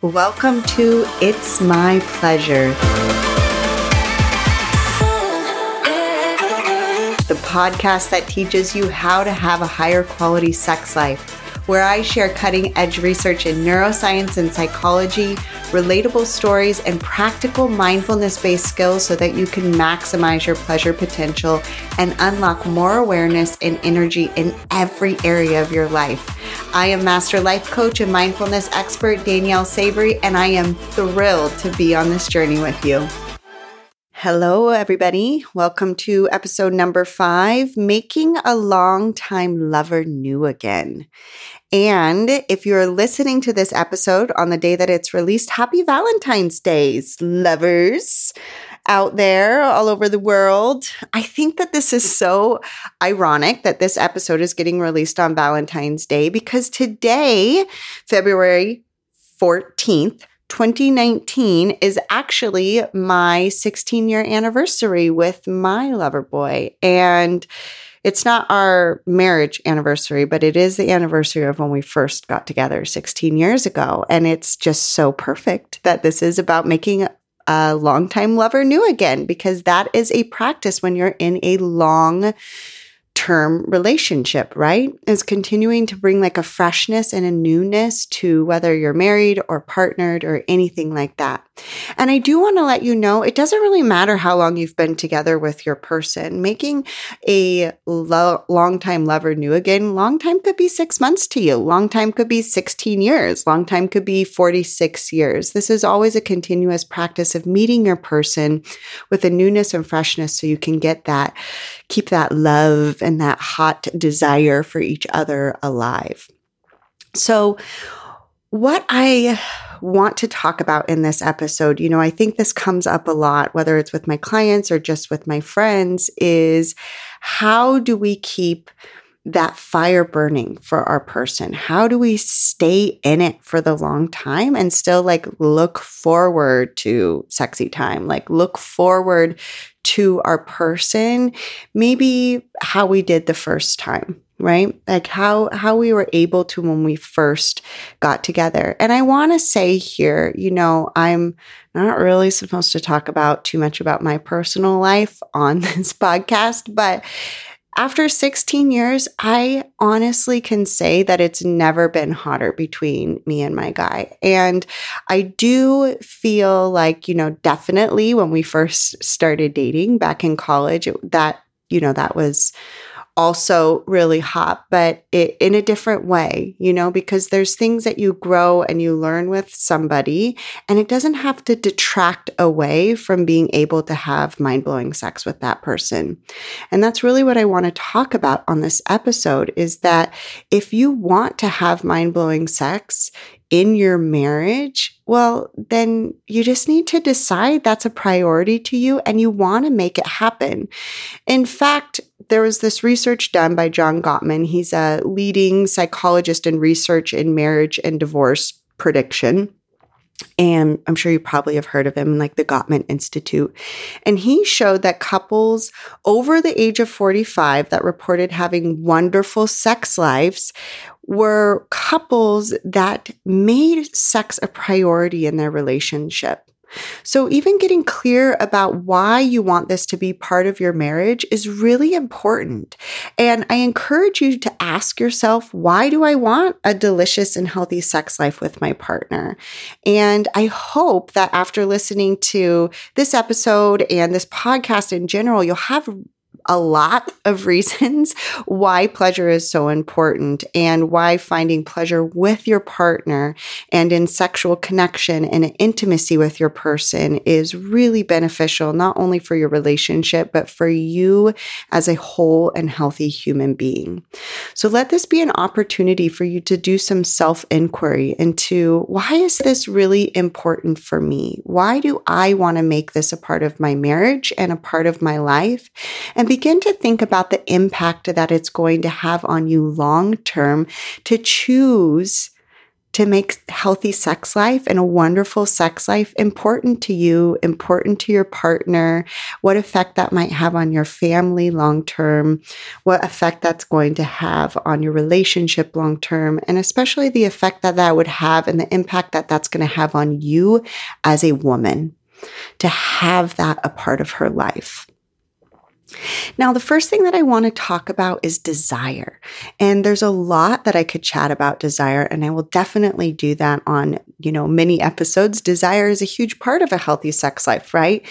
Welcome to It's My Pleasure, the podcast that teaches you how to have a higher quality sex life, where I share cutting edge research in neuroscience and psychology, relatable stories, and practical mindfulness based skills so that you can maximize your pleasure potential and unlock more awareness and energy in every area of your life. I am Master Life Coach and Mindfulness Expert Danielle Savory, and I am thrilled to be on this journey with you. Hello, everybody. Welcome to episode number five Making a Long-Time Lover New Again. And if you're listening to this episode on the day that it's released, happy Valentine's Days, lovers out there all over the world. I think that this is so ironic that this episode is getting released on Valentine's Day because today, February 14th, 2019 is actually my 16 year anniversary with my lover boy. And it's not our marriage anniversary, but it is the anniversary of when we first got together 16 years ago. And it's just so perfect that this is about making a longtime lover new again, because that is a practice when you're in a long term relationship, right? Is continuing to bring like a freshness and a newness to whether you're married or partnered or anything like that. And I do want to let you know it doesn't really matter how long you've been together with your person. Making a lo- long time lover new again, long time could be six months to you, long time could be 16 years, long time could be 46 years. This is always a continuous practice of meeting your person with a newness and freshness so you can get that, keep that love and that hot desire for each other alive. So, what I want to talk about in this episode, you know, I think this comes up a lot, whether it's with my clients or just with my friends, is how do we keep that fire burning for our person? How do we stay in it for the long time and still like look forward to sexy time? Like look forward to our person, maybe how we did the first time, right? Like how how we were able to when we first got together. And I want to say here, you know, I'm not really supposed to talk about too much about my personal life on this podcast, but after 16 years, I honestly can say that it's never been hotter between me and my guy. And I do feel like, you know, definitely when we first started dating back in college, it, that, you know, that was also really hot, but it, in a different way, you know, because there's things that you grow and you learn with somebody, and it doesn't have to detract away from being able to have mind blowing sex with that person. And that's really what I want to talk about on this episode is that if you want to have mind blowing sex, in your marriage, well, then you just need to decide that's a priority to you and you want to make it happen. In fact, there was this research done by John Gottman. He's a leading psychologist in research in marriage and divorce prediction. And I'm sure you probably have heard of him, like the Gottman Institute. And he showed that couples over the age of 45 that reported having wonderful sex lives were couples that made sex a priority in their relationship. So, even getting clear about why you want this to be part of your marriage is really important. And I encourage you to ask yourself, why do I want a delicious and healthy sex life with my partner? And I hope that after listening to this episode and this podcast in general, you'll have a lot of reasons why pleasure is so important and why finding pleasure with your partner and in sexual connection and intimacy with your person is really beneficial, not only for your relationship, but for you as a whole and healthy human being. So let this be an opportunity for you to do some self inquiry into why is this really important for me? Why do I want to make this a part of my marriage and a part of my life? And begin to think about the impact that it's going to have on you long term to choose to make healthy sex life and a wonderful sex life important to you, important to your partner, what effect that might have on your family long term, what effect that's going to have on your relationship long term, and especially the effect that that would have and the impact that that's going to have on you as a woman to have that a part of her life. Now, the first thing that I want to talk about is desire. And there's a lot that I could chat about desire, and I will definitely do that on, you know, many episodes. Desire is a huge part of a healthy sex life, right?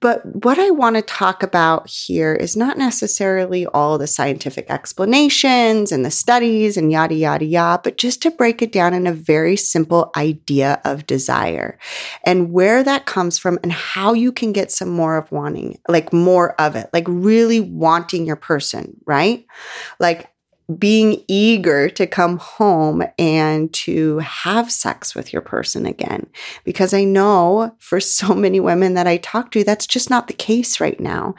But what I want to talk about here is not necessarily all the scientific explanations and the studies and yada, yada, yada, but just to break it down in a very simple idea of desire and where that comes from and how you can get some more of wanting, like more of it, like really wanting your person, right? Like being eager to come home and to have sex with your person again. Because I know for so many women that I talk to, that's just not the case right now.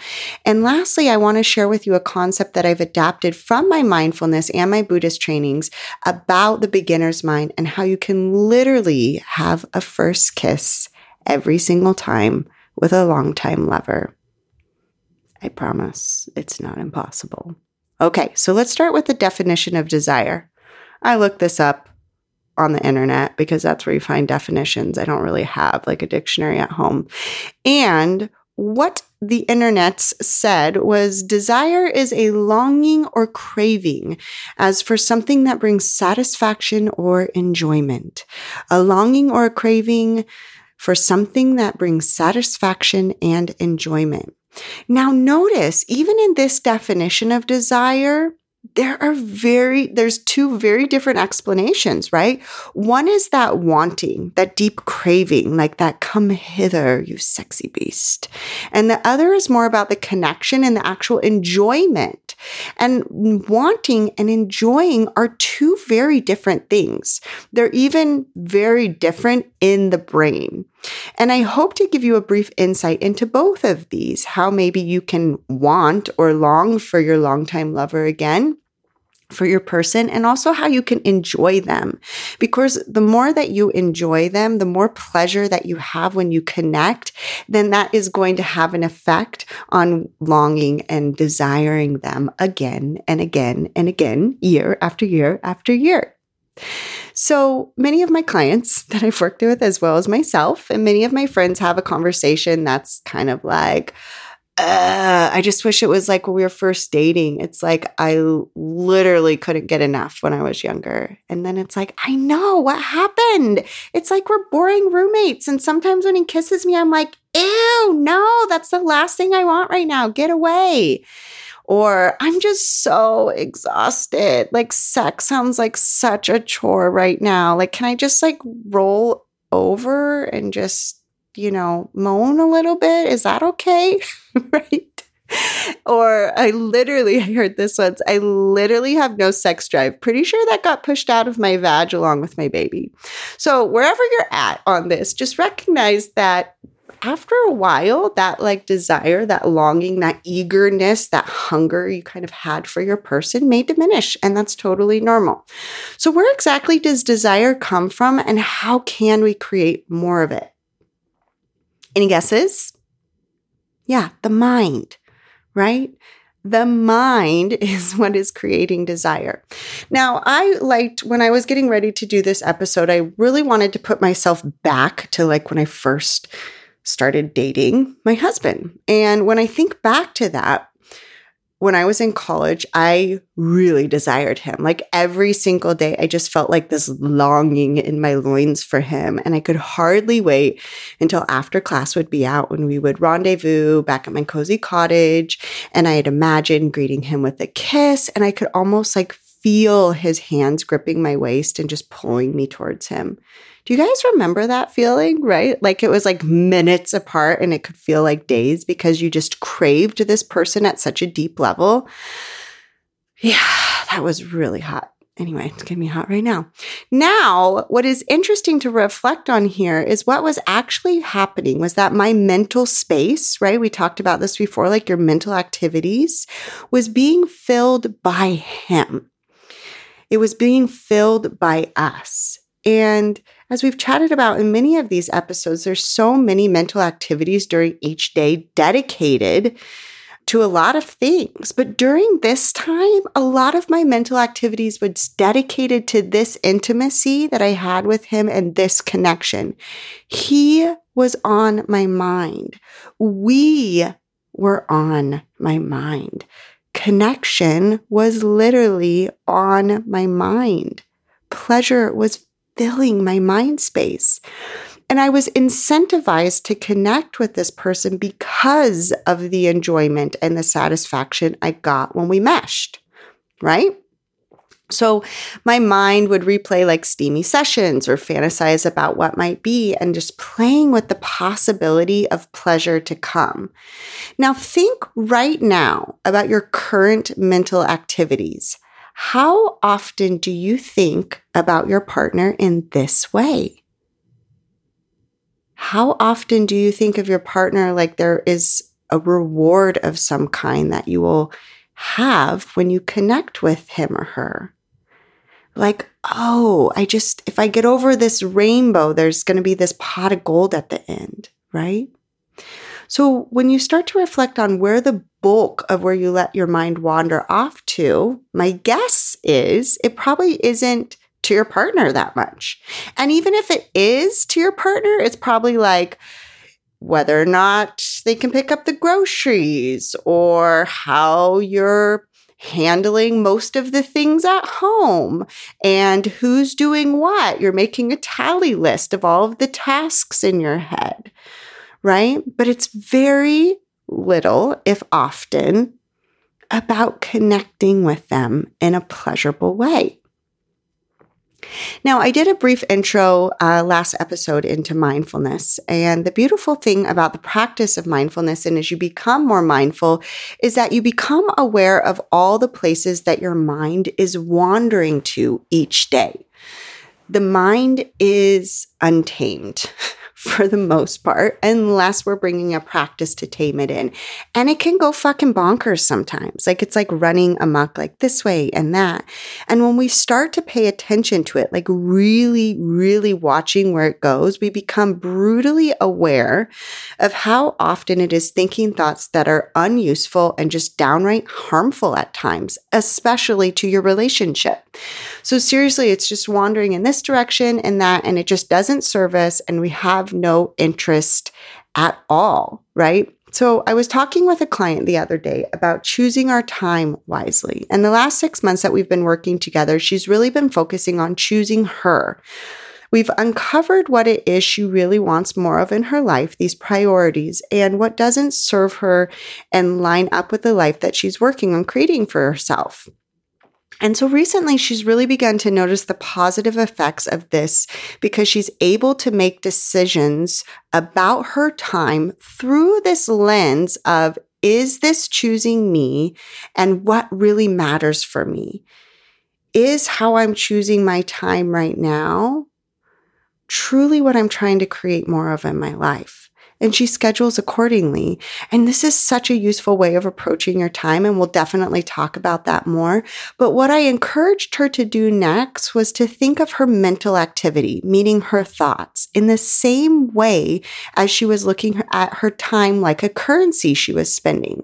And lastly, I want to share with you a concept that I've adapted from my mindfulness and my Buddhist trainings about the beginner's mind and how you can literally have a first kiss every single time with a long-time lover. I promise it's not impossible. Okay, so let's start with the definition of desire. I looked this up on the internet because that's where you find definitions. I don't really have like a dictionary at home. And what the internet said was desire is a longing or craving as for something that brings satisfaction or enjoyment. A longing or a craving for something that brings satisfaction and enjoyment. Now, notice, even in this definition of desire, there are very there's two very different explanations right? One is that wanting that deep craving like that come hither you sexy beast. And the other is more about the connection and the actual enjoyment. And wanting and enjoying are two very different things. They're even very different in the brain and I hope to give you a brief insight into both of these how maybe you can want or long for your longtime lover again for your person and also how you can enjoy them. Because the more that you enjoy them, the more pleasure that you have when you connect, then that is going to have an effect on longing and desiring them again and again and again, year after year after year. So many of my clients that I've worked with, as well as myself, and many of my friends have a conversation that's kind of like, uh, I just wish it was like when we were first dating. It's like I literally couldn't get enough when I was younger. And then it's like, I know what happened. It's like we're boring roommates. And sometimes when he kisses me, I'm like, ew, no, that's the last thing I want right now. Get away. Or I'm just so exhausted. Like sex sounds like such a chore right now. Like, can I just like roll over and just, you know, moan a little bit? Is that okay? right? or I literally I heard this once. I literally have no sex drive. Pretty sure that got pushed out of my vag along with my baby. So wherever you're at on this, just recognize that after a while, that like desire, that longing, that eagerness, that hunger you kind of had for your person may diminish, and that's totally normal. So, where exactly does desire come from, and how can we create more of it? Any guesses? Yeah, the mind, right? The mind is what is creating desire. Now, I liked when I was getting ready to do this episode, I really wanted to put myself back to like when I first started dating my husband. And when I think back to that, when I was in college, I really desired him. Like every single day, I just felt like this longing in my loins for him. And I could hardly wait until after class would be out when we would rendezvous back at my cozy cottage. And I had imagined greeting him with a kiss. And I could almost like feel his hands gripping my waist and just pulling me towards him. Do you guys remember that feeling, right? Like it was like minutes apart and it could feel like days because you just craved this person at such a deep level. Yeah, that was really hot. Anyway, it's getting me hot right now. Now, what is interesting to reflect on here is what was actually happening was that my mental space, right? We talked about this before, like your mental activities was being filled by him. It was being filled by us. And as we've chatted about in many of these episodes, there's so many mental activities during each day dedicated to a lot of things. But during this time, a lot of my mental activities was dedicated to this intimacy that I had with him and this connection. He was on my mind. We were on my mind. Connection was literally on my mind. Pleasure was filling my mind space. And I was incentivized to connect with this person because of the enjoyment and the satisfaction I got when we meshed, right? So my mind would replay like steamy sessions or fantasize about what might be and just playing with the possibility of pleasure to come. Now think right now about your current mental activities. How often do you think about your partner in this way? How often do you think of your partner like there is a reward of some kind that you will have when you connect with him or her? Like, oh, I just, if I get over this rainbow, there's going to be this pot of gold at the end, right? So when you start to reflect on where the bulk of where you let your mind wander off to, my guess is it probably isn't to your partner that much. And even if it is to your partner, it's probably like whether or not they can pick up the groceries or how you're handling most of the things at home and who's doing what. You're making a tally list of all of the tasks in your head, right? But it's very little, if often, about connecting with them in a pleasurable way. Now, I did a brief intro uh, last episode into mindfulness. And the beautiful thing about the practice of mindfulness, and as you become more mindful, is that you become aware of all the places that your mind is wandering to each day. The mind is untamed. for the most part, unless we're bringing a practice to tame it in. And it can go fucking bonkers sometimes. Like it's like running amok, like this way and that. And when we start to pay attention to it, like really, really watching where it goes, we become brutally aware of how often it is thinking thoughts that are unuseful and just downright harmful at times, especially to your relationship. So seriously, it's just wandering in this direction and that, and it just doesn't serve us. And we have no interest at all, right? So, I was talking with a client the other day about choosing our time wisely. And the last six months that we've been working together, she's really been focusing on choosing her. We've uncovered what it is she really wants more of in her life, these priorities, and what doesn't serve her and line up with the life that she's working on creating for herself. And so recently, she's really begun to notice the positive effects of this because she's able to make decisions about her time through this lens of is this choosing me and what really matters for me? Is how I'm choosing my time right now truly what I'm trying to create more of in my life? And she schedules accordingly. And this is such a useful way of approaching your time. And we'll definitely talk about that more. But what I encouraged her to do next was to think of her mental activity, meaning her thoughts, in the same way as she was looking at her time like a currency she was spending.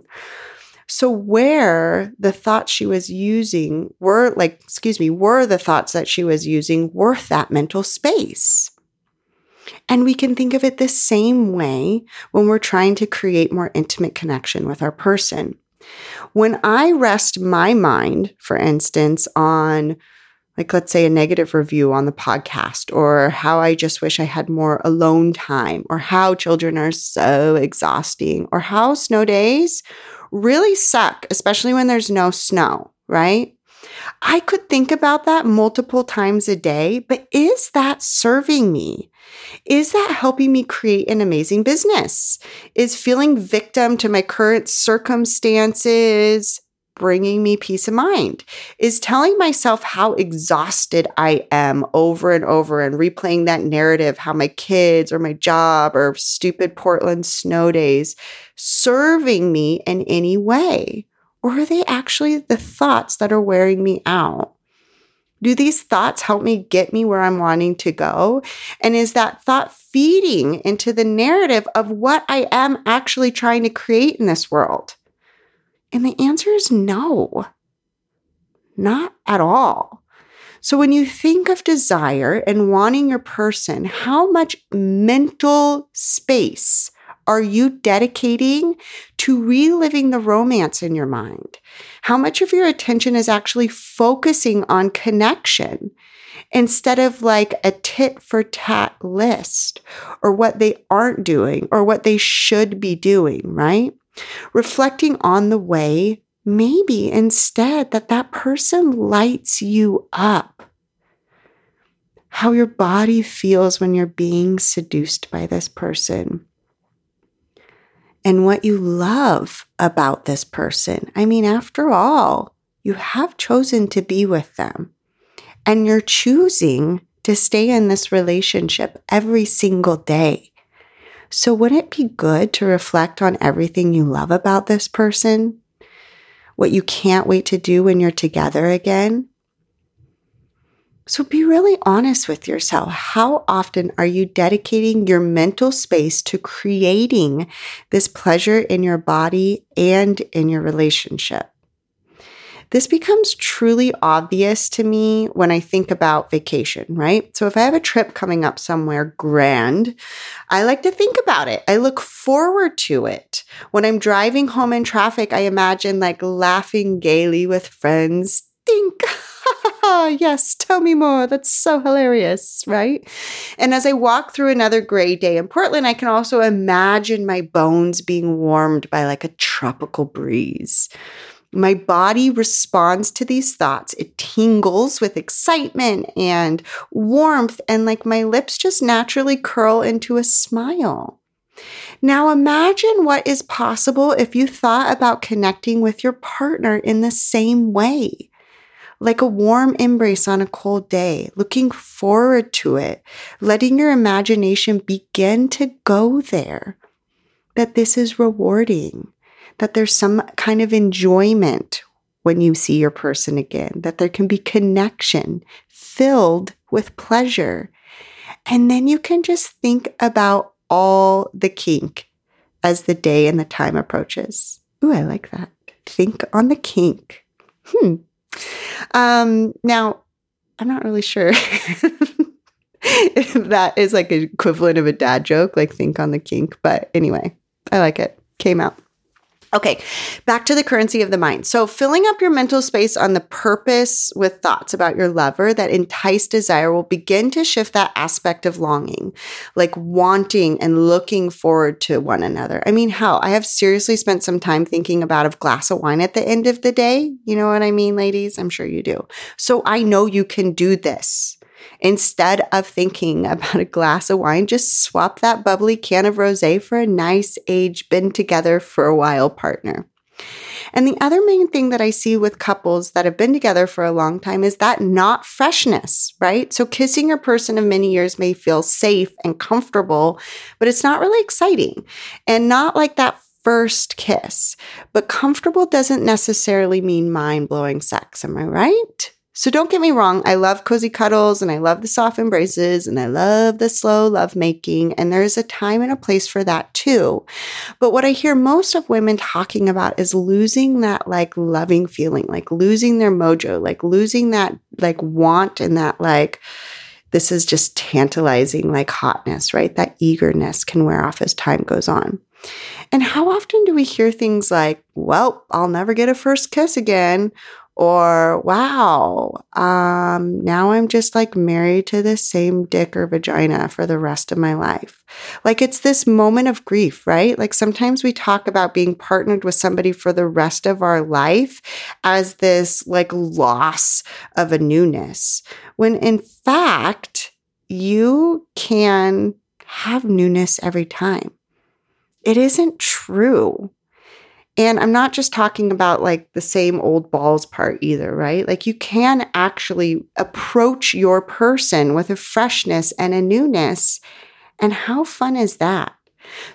So, where the thoughts she was using were like, excuse me, were the thoughts that she was using worth that mental space? And we can think of it the same way when we're trying to create more intimate connection with our person. When I rest my mind, for instance, on like let's say a negative review on the podcast or how I just wish I had more alone time or how children are so exhausting or how snow days really suck, especially when there's no snow, right? I could think about that multiple times a day, but is that serving me? Is that helping me create an amazing business? Is feeling victim to my current circumstances bringing me peace of mind? Is telling myself how exhausted I am over and over and replaying that narrative, how my kids or my job or stupid Portland snow days serving me in any way? Or are they actually the thoughts that are wearing me out? Do these thoughts help me get me where I'm wanting to go? And is that thought feeding into the narrative of what I am actually trying to create in this world? And the answer is no, not at all. So, when you think of desire and wanting your person, how much mental space are you dedicating to reliving the romance in your mind? How much of your attention is actually focusing on connection instead of like a tit for tat list or what they aren't doing or what they should be doing, right? Reflecting on the way, maybe instead that that person lights you up. How your body feels when you're being seduced by this person and what you love about this person. I mean, after all, you have chosen to be with them and you're choosing to stay in this relationship every single day. So, wouldn't it be good to reflect on everything you love about this person? What you can't wait to do when you're together again? So be really honest with yourself. How often are you dedicating your mental space to creating this pleasure in your body and in your relationship? This becomes truly obvious to me when I think about vacation, right? So if I have a trip coming up somewhere grand, I like to think about it. I look forward to it. When I'm driving home in traffic, I imagine like laughing gaily with friends. Think. yes, tell me more. That's so hilarious, right? And as I walk through another gray day in Portland, I can also imagine my bones being warmed by like a tropical breeze. My body responds to these thoughts. It tingles with excitement and warmth, and like my lips just naturally curl into a smile. Now imagine what is possible if you thought about connecting with your partner in the same way like a warm embrace on a cold day, looking forward to it, letting your imagination begin to go there. That this is rewarding, that there's some kind of enjoyment when you see your person again, that there can be connection filled with pleasure. And then you can just think about all the kink as the day and the time approaches. Ooh, I like that. Think on the kink. Hmm. Um, now, I'm not really sure if that is like an equivalent of a dad joke, like think on the kink. But anyway, I like it. Came out. Okay, back to the currency of the mind. So, filling up your mental space on the purpose with thoughts about your lover that entice desire will begin to shift that aspect of longing, like wanting and looking forward to one another. I mean, how I have seriously spent some time thinking about a glass of wine at the end of the day. You know what I mean, ladies? I'm sure you do. So, I know you can do this. Instead of thinking about a glass of wine, just swap that bubbly can of rose for a nice, age, been together for a while partner. And the other main thing that I see with couples that have been together for a long time is that not freshness, right? So kissing a person of many years may feel safe and comfortable, but it's not really exciting and not like that first kiss. But comfortable doesn't necessarily mean mind blowing sex. Am I right? So don't get me wrong, I love cozy cuddles and I love the soft embraces and I love the slow love making. And there's a time and a place for that too. But what I hear most of women talking about is losing that like loving feeling, like losing their mojo, like losing that like want and that like, this is just tantalizing like hotness, right? That eagerness can wear off as time goes on. And how often do we hear things like, well, I'll never get a first kiss again? Or wow, um, now I'm just like married to the same dick or vagina for the rest of my life. Like it's this moment of grief, right? Like sometimes we talk about being partnered with somebody for the rest of our life as this like loss of a newness, when in fact, you can have newness every time. It isn't true. And I'm not just talking about like the same old balls part either, right? Like you can actually approach your person with a freshness and a newness. And how fun is that?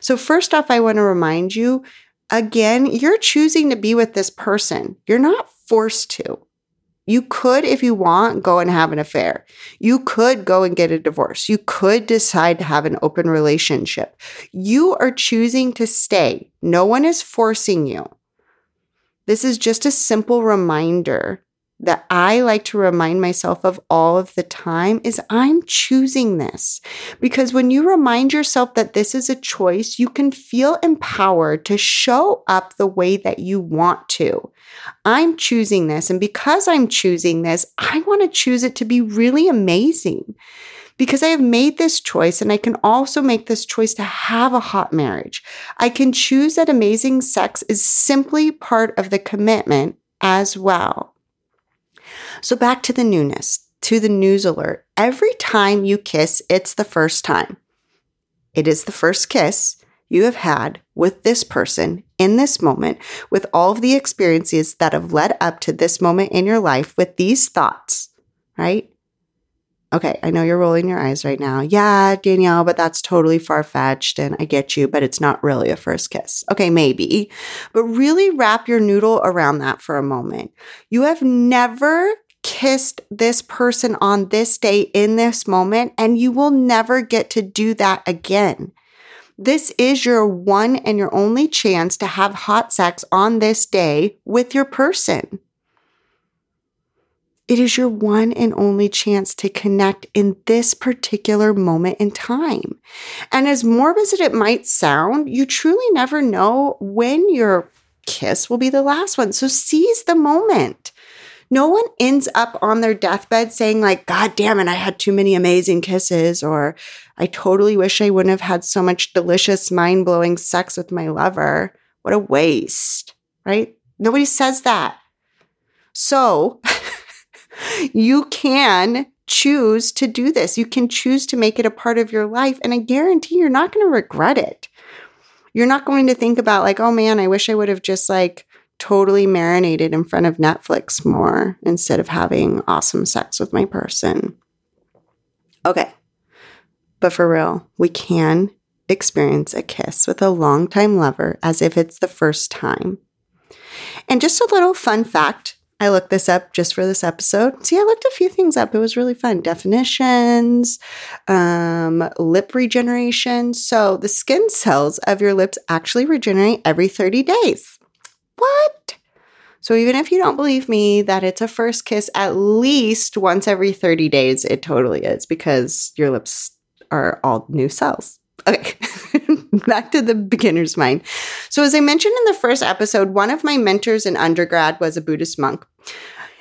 So, first off, I want to remind you again, you're choosing to be with this person, you're not forced to. You could, if you want, go and have an affair. You could go and get a divorce. You could decide to have an open relationship. You are choosing to stay. No one is forcing you. This is just a simple reminder that I like to remind myself of all of the time is I'm choosing this. Because when you remind yourself that this is a choice, you can feel empowered to show up the way that you want to. I'm choosing this. And because I'm choosing this, I want to choose it to be really amazing. Because I have made this choice and I can also make this choice to have a hot marriage. I can choose that amazing sex is simply part of the commitment as well. So back to the newness, to the news alert. Every time you kiss, it's the first time. It is the first kiss you have had with this person in this moment, with all of the experiences that have led up to this moment in your life with these thoughts, right? Okay, I know you're rolling your eyes right now. Yeah, Danielle, but that's totally far fetched and I get you, but it's not really a first kiss. Okay, maybe. But really wrap your noodle around that for a moment. You have never kissed this person on this day in this moment, and you will never get to do that again. This is your one and your only chance to have hot sex on this day with your person. It is your one and only chance to connect in this particular moment in time. And as morbid as it might sound, you truly never know when your kiss will be the last one. So seize the moment no one ends up on their deathbed saying like god damn it i had too many amazing kisses or i totally wish i wouldn't have had so much delicious mind-blowing sex with my lover. What a waste right? Nobody says that. So you can choose to do this. You can choose to make it a part of your life and i guarantee you're not going to regret it. You're not going to think about like oh man i wish i would have just like totally marinated in front of Netflix more instead of having awesome sex with my person. Okay. But for real, we can experience a kiss with a longtime lover as if it's the first time. And just a little fun fact I looked this up just for this episode. See, I looked a few things up. It was really fun. Definitions, um, lip regeneration. So, the skin cells of your lips actually regenerate every 30 days. What? So even if you don't believe me that it's a first kiss at least once every 30 days, it totally is because your lips are all new cells. Okay, back to the beginner's mind. So, as I mentioned in the first episode, one of my mentors in undergrad was a Buddhist monk.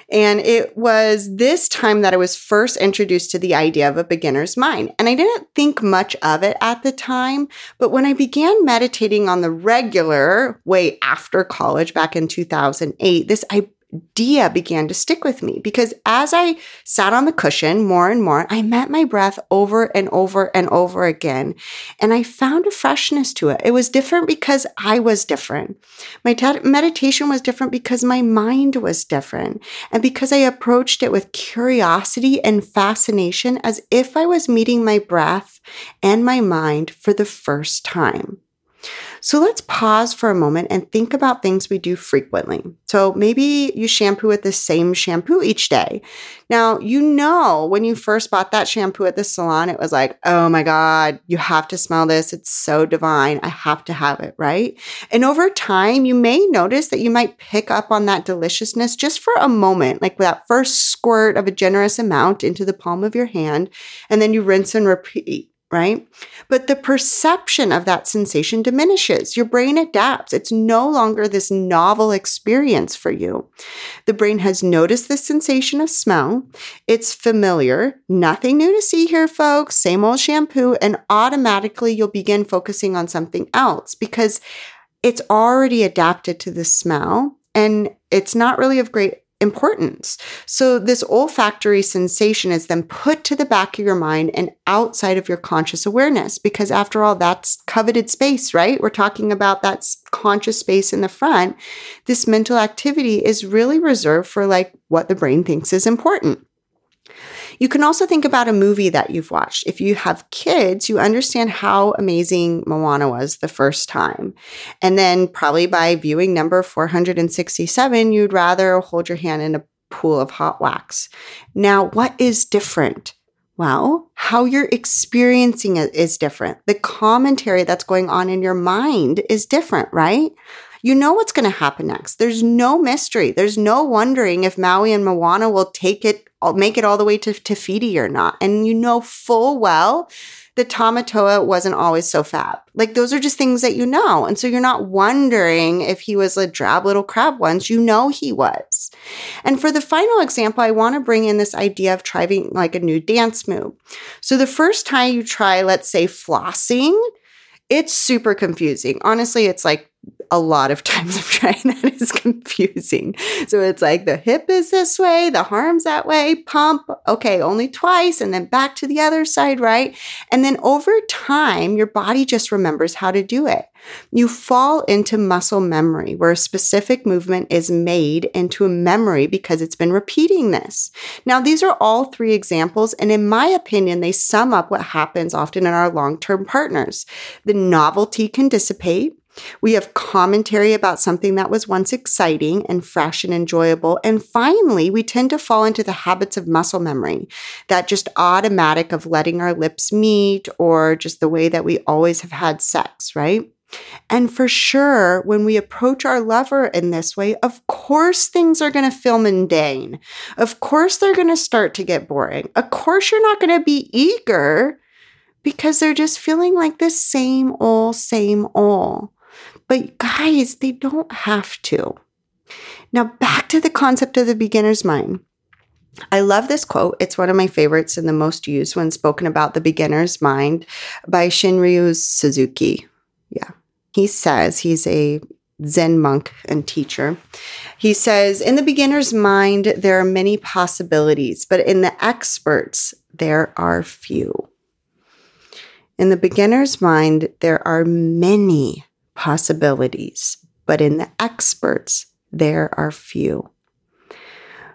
And it was this time that I was first introduced to the idea of a beginner's mind. And I didn't think much of it at the time, but when I began meditating on the regular way after college back in 2008, this I idea began to stick with me because as I sat on the cushion more and more, I met my breath over and over and over again. And I found a freshness to it. It was different because I was different. My t- meditation was different because my mind was different. And because I approached it with curiosity and fascination as if I was meeting my breath and my mind for the first time. So let's pause for a moment and think about things we do frequently. So maybe you shampoo with the same shampoo each day. Now, you know, when you first bought that shampoo at the salon, it was like, oh my God, you have to smell this. It's so divine. I have to have it, right? And over time, you may notice that you might pick up on that deliciousness just for a moment, like that first squirt of a generous amount into the palm of your hand, and then you rinse and repeat right? But the perception of that sensation diminishes. Your brain adapts. It's no longer this novel experience for you. The brain has noticed the sensation of smell. It's familiar. Nothing new to see here, folks. Same old shampoo. And automatically you'll begin focusing on something else because it's already adapted to the smell and it's not really of great importance. So, this olfactory sensation is then put to the back of your mind and outside of your conscious awareness, because after all, that's coveted space, right? We're talking about that conscious space in the front. This mental activity is really reserved for like what the brain thinks is important. You can also think about a movie that you've watched. If you have kids, you understand how amazing Moana was the first time. And then, probably by viewing number 467, you'd rather hold your hand in a pool of hot wax. Now, what is different? Well, how you're experiencing it is different. The commentary that's going on in your mind is different, right? You know what's going to happen next. There's no mystery. There's no wondering if Maui and Moana will take it, uh, make it all the way to Te Fiti or not. And you know full well the Tamatoa wasn't always so fab. Like those are just things that you know. And so you're not wondering if he was a drab little crab once. You know he was. And for the final example, I want to bring in this idea of trying like a new dance move. So the first time you try, let's say flossing, it's super confusing. Honestly, it's like a lot of times of trying that is confusing. So it's like the hip is this way, the arm's that way, pump, okay, only twice, and then back to the other side, right? And then over time, your body just remembers how to do it. You fall into muscle memory where a specific movement is made into a memory because it's been repeating this. Now, these are all three examples, and in my opinion, they sum up what happens often in our long term partners. The novelty can dissipate. We have commentary about something that was once exciting and fresh and enjoyable. And finally, we tend to fall into the habits of muscle memory, that just automatic of letting our lips meet or just the way that we always have had sex, right? And for sure, when we approach our lover in this way, of course things are going to feel mundane. Of course they're going to start to get boring. Of course you're not going to be eager because they're just feeling like the same old, same old. But guys, they don't have to. Now, back to the concept of the beginner's mind. I love this quote. It's one of my favorites and the most used when spoken about the beginner's mind by Shunryu Suzuki. Yeah. He says he's a Zen monk and teacher. He says, In the beginner's mind, there are many possibilities, but in the experts, there are few. In the beginner's mind, there are many possibilities, but in the experts, there are few.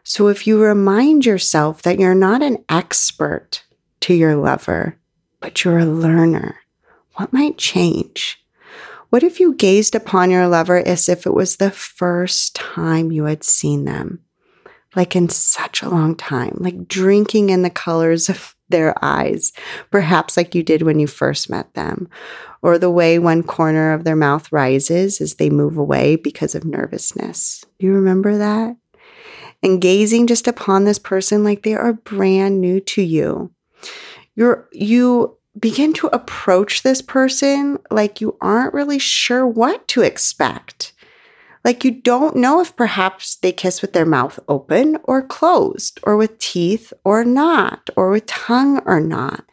So if you remind yourself that you're not an expert to your lover, but you're a learner, what might change? What if you gazed upon your lover as if it was the first time you had seen them? Like in such a long time, like drinking in the colors of their eyes, perhaps like you did when you first met them, or the way one corner of their mouth rises as they move away because of nervousness. Do you remember that? And gazing just upon this person like they are brand new to you. You're, you begin to approach this person like you aren't really sure what to expect. Like you don't know if perhaps they kiss with their mouth open or closed, or with teeth or not, or with tongue or not.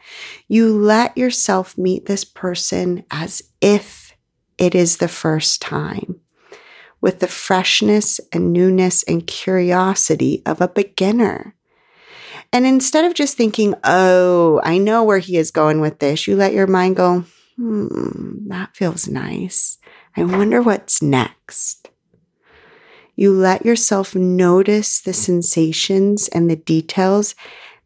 You let yourself meet this person as if it is the first time, with the freshness and newness and curiosity of a beginner. And instead of just thinking, oh, I know where he is going with this, you let your mind go, hmm, that feels nice. I wonder what's next you let yourself notice the sensations and the details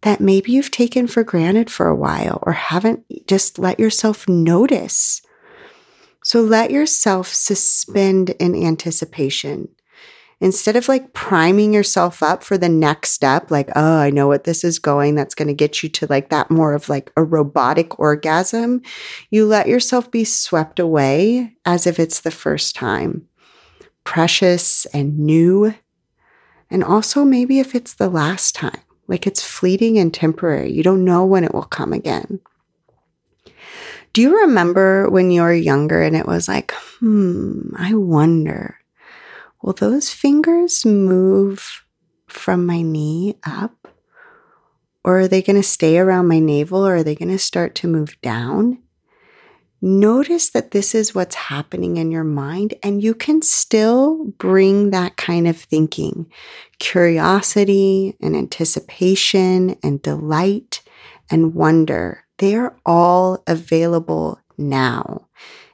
that maybe you've taken for granted for a while or haven't just let yourself notice. So let yourself suspend in anticipation. Instead of like priming yourself up for the next step, like, oh, I know what this is going, that's going to get you to like that more of like a robotic orgasm, you let yourself be swept away as if it's the first time precious and new. And also, maybe if it's the last time, like it's fleeting and temporary, you don't know when it will come again. Do you remember when you were younger and it was like, hmm, I wonder, will those fingers move from my knee up? Or are they going to stay around my navel or are they going to start to move down? Notice that this is what's happening in your mind, and you can still bring that kind of thinking curiosity and anticipation and delight and wonder. They are all available now.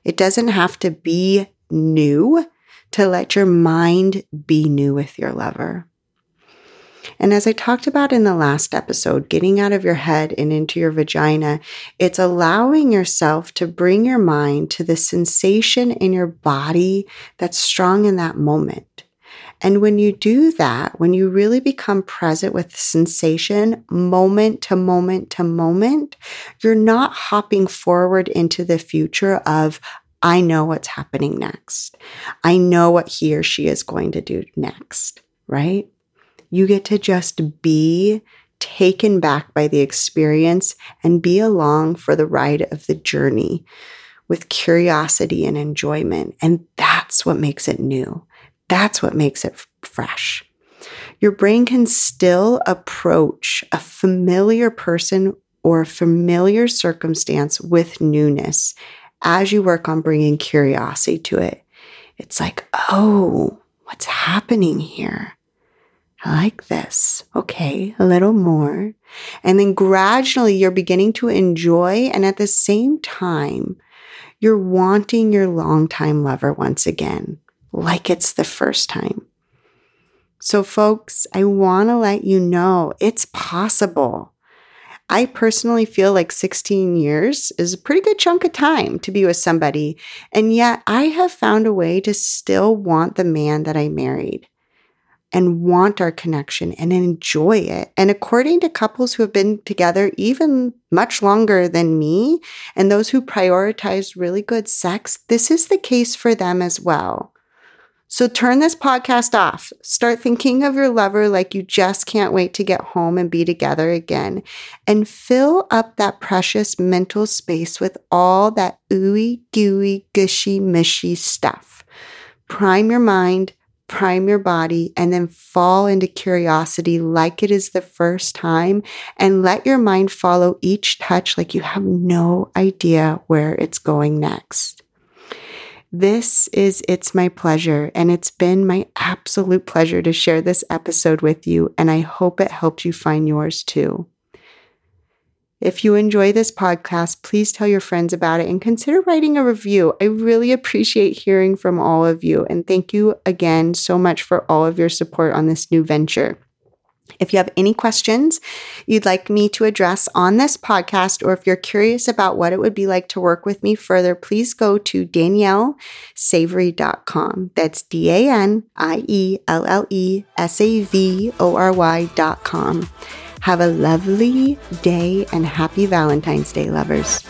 It doesn't have to be new to let your mind be new with your lover. And as I talked about in the last episode, getting out of your head and into your vagina, it's allowing yourself to bring your mind to the sensation in your body that's strong in that moment. And when you do that, when you really become present with sensation, moment to moment to moment, you're not hopping forward into the future of, I know what's happening next. I know what he or she is going to do next, right? You get to just be taken back by the experience and be along for the ride of the journey with curiosity and enjoyment. And that's what makes it new. That's what makes it fresh. Your brain can still approach a familiar person or a familiar circumstance with newness as you work on bringing curiosity to it. It's like, oh, what's happening here? Like this. Okay, a little more. And then gradually you're beginning to enjoy, and at the same time, you're wanting your longtime lover once again, like it's the first time. So, folks, I want to let you know it's possible. I personally feel like 16 years is a pretty good chunk of time to be with somebody. And yet I have found a way to still want the man that I married and want our connection and enjoy it. And according to couples who have been together even much longer than me and those who prioritize really good sex, this is the case for them as well. So turn this podcast off. Start thinking of your lover like you just can't wait to get home and be together again. And fill up that precious mental space with all that ooey gooey, gushy, mushy stuff. Prime your mind, prime your body, and then fall into curiosity like it is the first time. And let your mind follow each touch like you have no idea where it's going next. This is It's My Pleasure, and it's been my absolute pleasure to share this episode with you, and I hope it helped you find yours too. If you enjoy this podcast, please tell your friends about it and consider writing a review. I really appreciate hearing from all of you, and thank you again so much for all of your support on this new venture. If you have any questions you'd like me to address on this podcast, or if you're curious about what it would be like to work with me further, please go to daniellesavory.com. That's D A N I E L L E S A V O R Y.com. Have a lovely day and happy Valentine's Day, lovers.